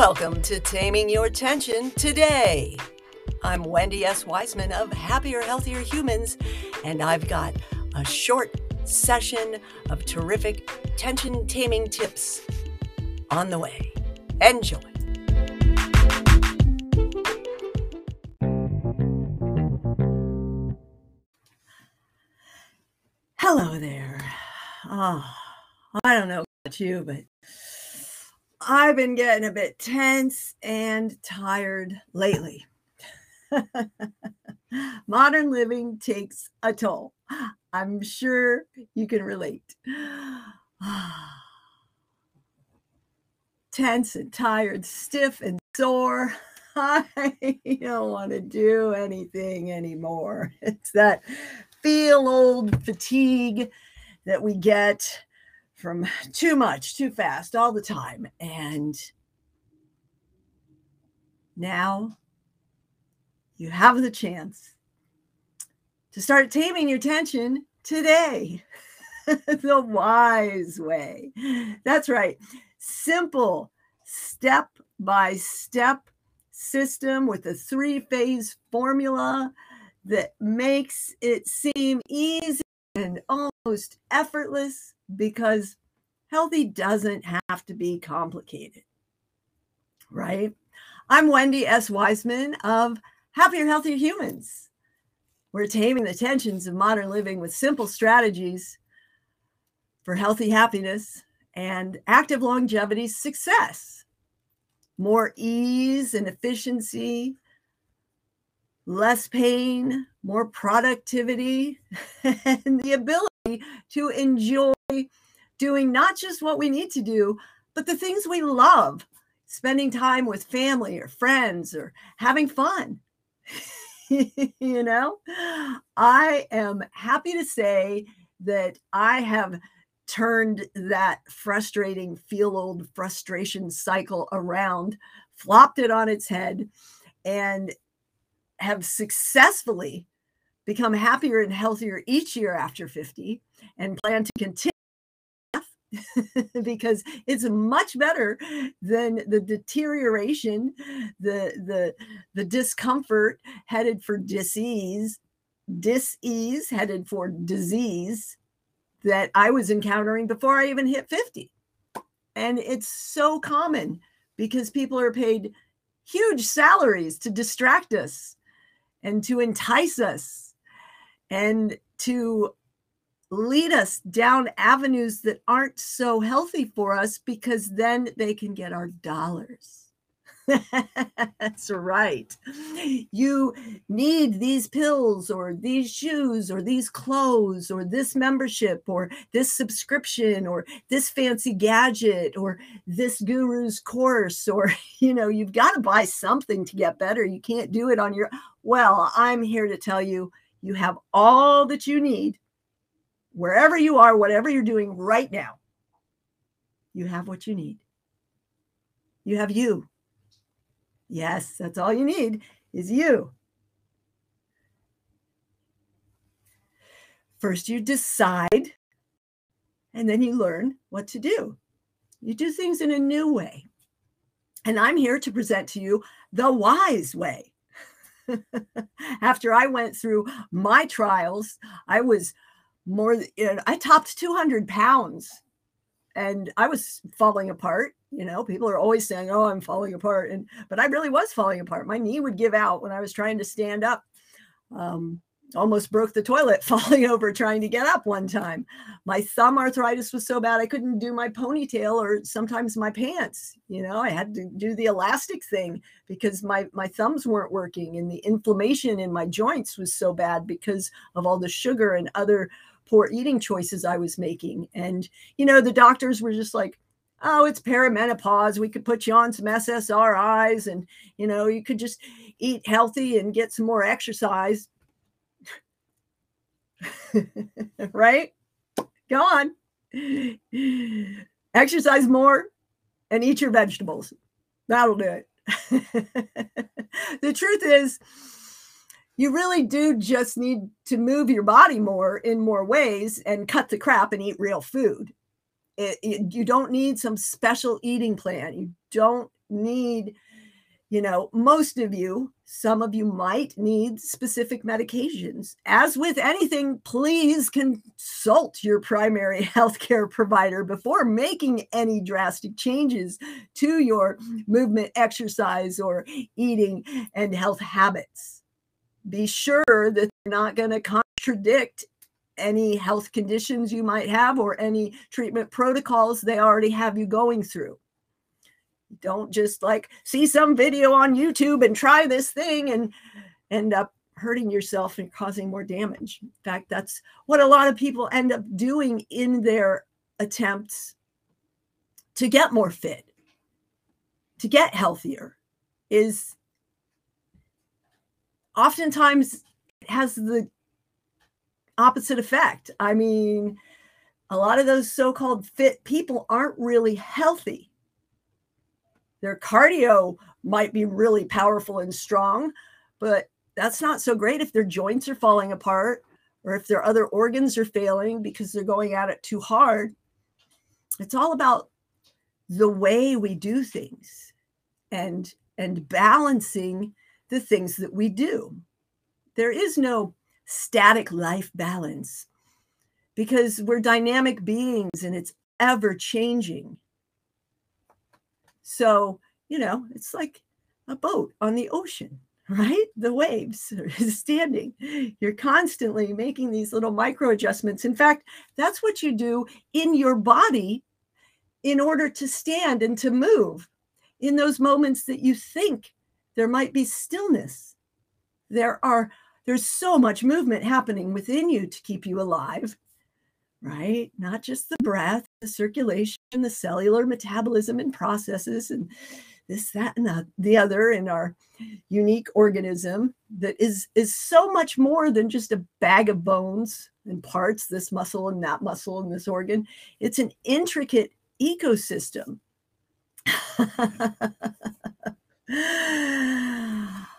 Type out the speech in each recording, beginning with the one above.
Welcome to Taming Your Tension today. I'm Wendy S. Wiseman of Happier, Healthier Humans, and I've got a short session of terrific tension taming tips on the way. Enjoy. Hello there. Oh, I don't know about you, but I've been getting a bit tense and tired lately. Modern living takes a toll. I'm sure you can relate. tense and tired, stiff and sore. I don't want to do anything anymore. It's that feel old fatigue that we get from too much, too fast, all the time. And now you have the chance to start taming your tension today. the wise way. That's right. Simple, step by step system with a three phase formula that makes it seem easy and almost effortless because healthy doesn't have to be complicated, right? I'm Wendy S. Wiseman of Happier, Healthier Humans. We're taming the tensions of modern living with simple strategies for healthy happiness and active longevity success. More ease and efficiency, less pain, more productivity, and the ability to enjoy doing not just what we need to do, but the things we love, spending time with family or friends or having fun. you know, I am happy to say that I have turned that frustrating, feel old frustration cycle around, flopped it on its head, and have successfully become happier and healthier each year after 50 and plan to continue because it's much better than the deterioration the the the discomfort headed for disease disease headed for disease that i was encountering before i even hit 50 and it's so common because people are paid huge salaries to distract us and to entice us and to lead us down avenues that aren't so healthy for us because then they can get our dollars. That's right. You need these pills or these shoes or these clothes or this membership or this subscription or this fancy gadget or this guru's course or you know you've got to buy something to get better. You can't do it on your well, I'm here to tell you you have all that you need wherever you are, whatever you're doing right now, you have what you need. You have you. Yes, that's all you need is you. First, you decide, and then you learn what to do. You do things in a new way. And I'm here to present to you the wise way. After I went through my trials, I was more you know, i topped 200 pounds. And i was falling apart you know people are always saying oh i'm falling apart and but i really was falling apart. My knee would give out when i was trying to stand up. Um, almost broke the toilet falling over trying to get up one time. My thumb arthritis was so bad I couldn't do my ponytail or sometimes my pants. You know, I had to do the elastic thing because my my thumbs weren't working and the inflammation in my joints was so bad because of all the sugar and other poor eating choices I was making. And you know, the doctors were just like oh, it's perimenopause. We could put you on some SSRIs and, you know, you could just eat healthy and get some more exercise. right? Go on. Exercise more and eat your vegetables. That'll do it. the truth is, you really do just need to move your body more in more ways and cut the crap and eat real food. It, it, you don't need some special eating plan. You don't need you know, most of you, some of you might need specific medications. As with anything, please consult your primary healthcare provider before making any drastic changes to your movement, exercise, or eating and health habits. Be sure that they're not going to contradict any health conditions you might have or any treatment protocols they already have you going through. Don't just like see some video on YouTube and try this thing and end up hurting yourself and causing more damage. In fact, that's what a lot of people end up doing in their attempts to get more fit, to get healthier, is oftentimes has the opposite effect. I mean, a lot of those so called fit people aren't really healthy. Their cardio might be really powerful and strong, but that's not so great if their joints are falling apart or if their other organs are failing because they're going at it too hard. It's all about the way we do things and and balancing the things that we do. There is no static life balance because we're dynamic beings and it's ever changing. So, you know, it's like a boat on the ocean, right? The waves are standing. You're constantly making these little micro adjustments. In fact, that's what you do in your body in order to stand and to move in those moments that you think there might be stillness. There are there's so much movement happening within you to keep you alive right? Not just the breath, the circulation, the cellular metabolism and processes, and this, that, and the, the other in our unique organism that is is so much more than just a bag of bones and parts, this muscle and that muscle and this organ. It's an intricate ecosystem.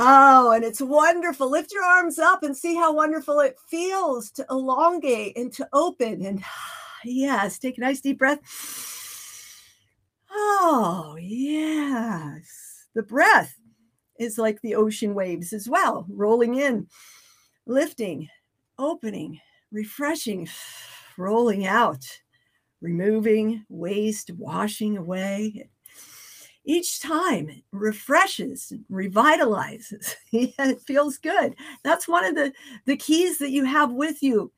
Oh, and it's wonderful. Lift your arms up and see how wonderful it feels to elongate and to open. And yes, take a nice deep breath. Oh, yes. The breath is like the ocean waves as well, rolling in, lifting, opening, refreshing, rolling out, removing waste, washing away each time it refreshes revitalizes. It feels good. That's one of the the keys that you have with you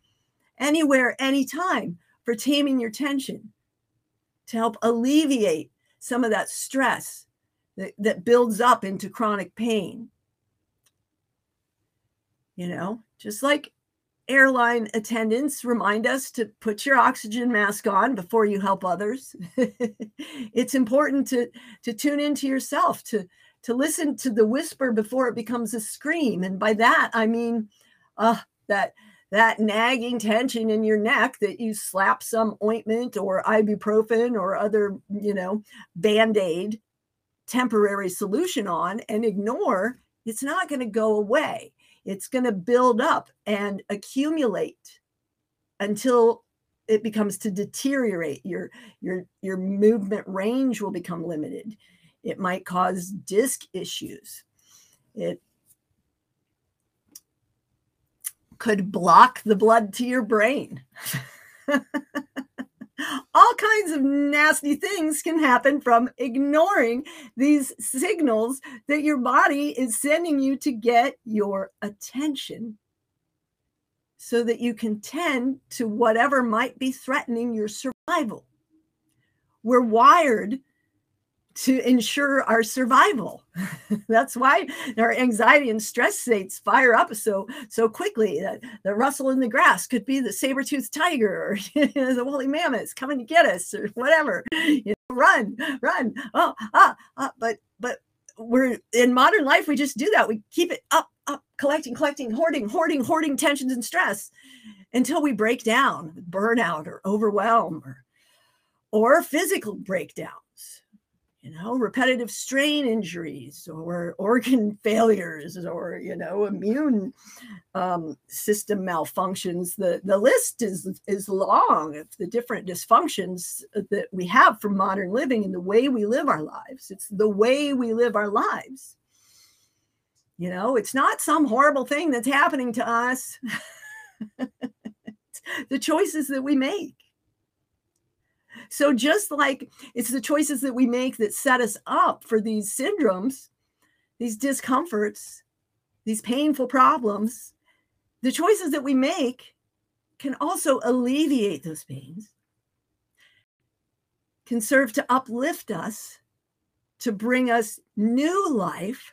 anywhere anytime for taming your tension to help alleviate some of that stress that, that builds up into chronic pain. You know just like airline attendants remind us to put your oxygen mask on before you help others. it's important to to tune into yourself to to listen to the whisper before it becomes a scream and by that I mean uh that that nagging tension in your neck that you slap some ointment or ibuprofen or other, you know, band-aid temporary solution on and ignore, it's not going to go away it's going to build up and accumulate until it becomes to deteriorate. Your your your movement range will become limited. It might cause disc issues. It could block the blood to your brain all kinds of nasty things can happen from ignoring these signals that your body is sending you to get your attention so that you can tend to whatever might be threatening your survival. We're wired to ensure our survival. That's why our anxiety and stress states fire up so so quickly. That the rustle in the grass could be the saber-toothed tiger or the woolly mammoths coming to get us or whatever. You know, run, run. Oh, ah, ah, but but we're in modern life, we just do that. We keep it up, up, collecting, collecting, hoarding, hoarding, hoarding tensions and stress until we break down, burnout or overwhelm or or physical breakdown you know, repetitive strain injuries or organ failures or, you know, immune um, system malfunctions. The, the list is, is long of the different dysfunctions that we have from modern living and the way we live our lives. It's the way we live our lives. You know, it's not some horrible thing that's happening to us. the choices that we make. So, just like it's the choices that we make that set us up for these syndromes, these discomforts, these painful problems, the choices that we make can also alleviate those pains, can serve to uplift us, to bring us new life,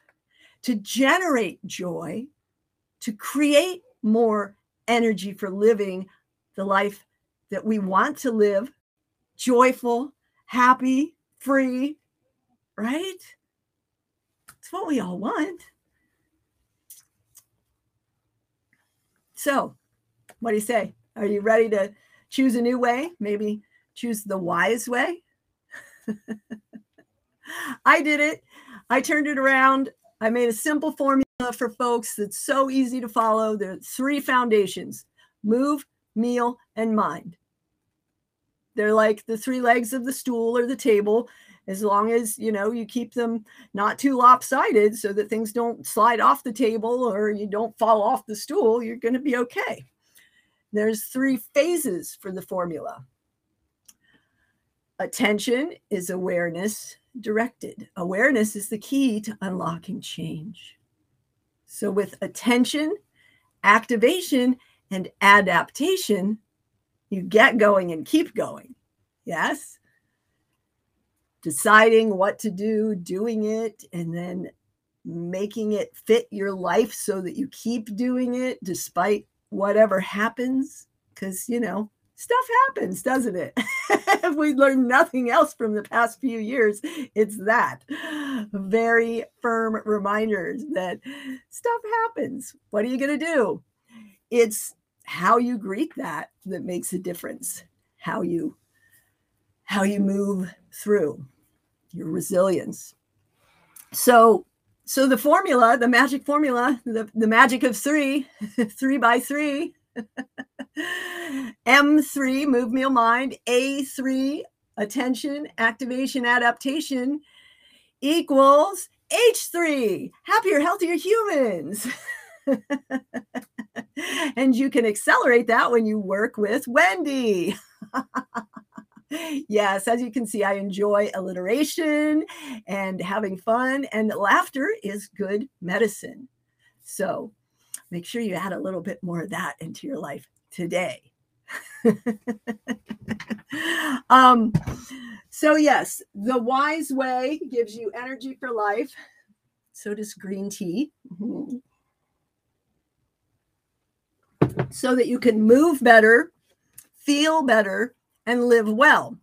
to generate joy, to create more energy for living the life that we want to live joyful, happy, free, right? It's what we all want. So, what do you say? Are you ready to choose a new way? Maybe choose the wise way? I did it. I turned it around. I made a simple formula for folks that's so easy to follow. There are three foundations move, meal, and mind. They're like the three legs of the stool or the table. As long as you know you keep them not too lopsided so that things don't slide off the table or you don't fall off the stool, you're going to be okay. There's three phases for the formula. Attention is awareness directed. Awareness is the key to unlocking change. So, with attention, activation, and adaptation, you get going and keep going. Yes. Deciding what to do, doing it, and then making it fit your life so that you keep doing it despite whatever happens. Because, you know, stuff happens, doesn't it? if we learn nothing else from the past few years, it's that. Very firm reminders that stuff happens. What are you going to do? It's how you greet that that makes a difference. How you how you move through your resilience. So so the formula the magic formula the, the magic of three three by three. M3 move meal mind. A3 attention activation adaptation equals h3 happier healthier humans and you can accelerate that when you work with Wendy. yes, as you can see, I enjoy alliteration and having fun, and laughter is good medicine. So make sure you add a little bit more of that into your life today. um, so, yes, the wise way gives you energy for life. So does green tea. Mm-hmm so that you can move better, feel better, and live well.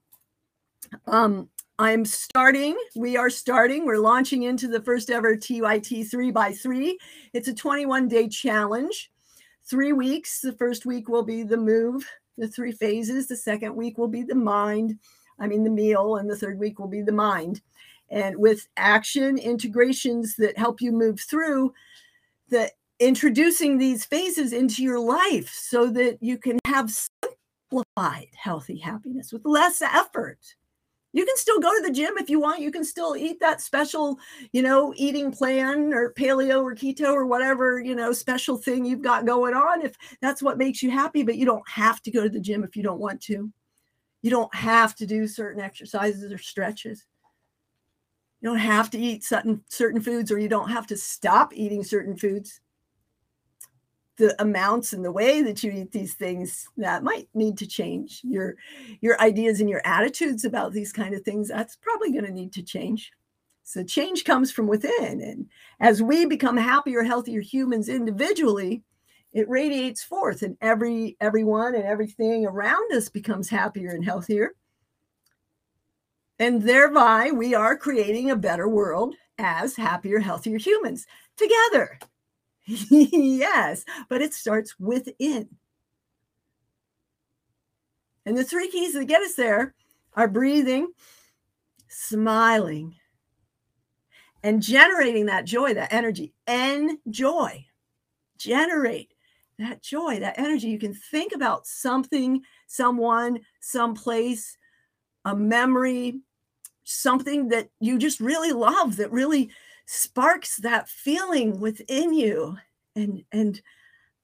Um, I'm starting, we are starting, we're launching into the first ever TYT 3 by 3 It's a 21 day challenge. Three weeks. The first week will be the move, the three phases. The second week will be the mind, I mean, the meal. And the third week will be the mind. And with action integrations that help you move through the introducing these phases into your life so that you can have simplified healthy happiness with less effort. You can still go to the gym if you want. You can still eat that special, you know, eating plan or paleo or keto or whatever, you know, special thing you've got going on if that's what makes you happy. But you don't have to go to the gym if you don't want to. You don't have to do certain exercises or stretches. You don't have to eat certain certain foods or you don't have to stop eating certain foods the amounts and the way that you eat these things that might need to change. Your your ideas and your attitudes about these kind of things that's probably going to need to change. So change comes from within and as we become happier healthier humans individually it radiates forth and every everyone and everything around us becomes happier and healthier. And thereby we are creating a better world as happier healthier humans together yes, but it starts within. And the three keys that get us there are breathing, smiling, and generating that joy, that energy. Enjoy. Generate that joy, that energy. You can think about something, someone, someplace, a memory, something that you just really love that really sparks that feeling within you and and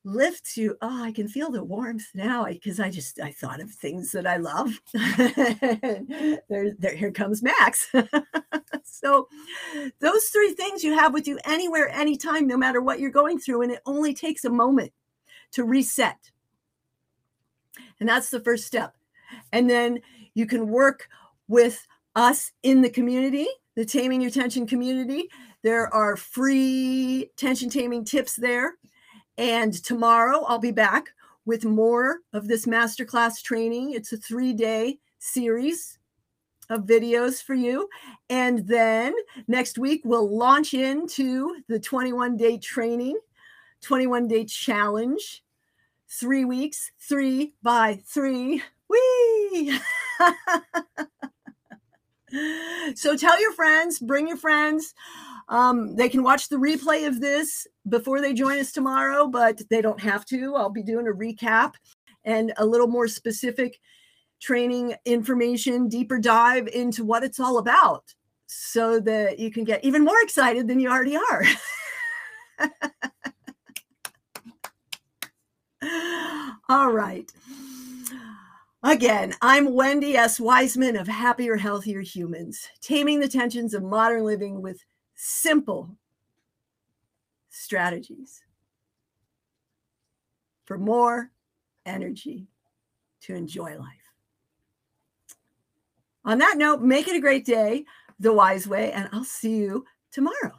lifts you oh i can feel the warmth now because I, just i thought of things that i love. There, there here comes max. So those three things you have with you anywhere anytime no matter what you're going through and it only takes a moment to reset. And that's the first step. And then you can work with us in the community the taming your tension community there are free tension taming tips there and tomorrow I'll be back with more of this masterclass training. It's a three day series of videos for you. And then next week, we'll launch into the 21 day training, 21 day challenge, three weeks, three by three. Whee! so tell your friends, bring your friends. Um, they can watch the replay of this before they join us tomorrow, but they don't have to. I'll be doing a recap and a little more specific training information, deeper dive into what it's all about so that you can get even more excited than you already are. all right. Again, I'm Wendy S. Wiseman of Happier, Healthier Humans, taming the tensions of modern living with simple strategies for more energy to enjoy life. On that note, make it a great day the wise way, and I'll see you tomorrow.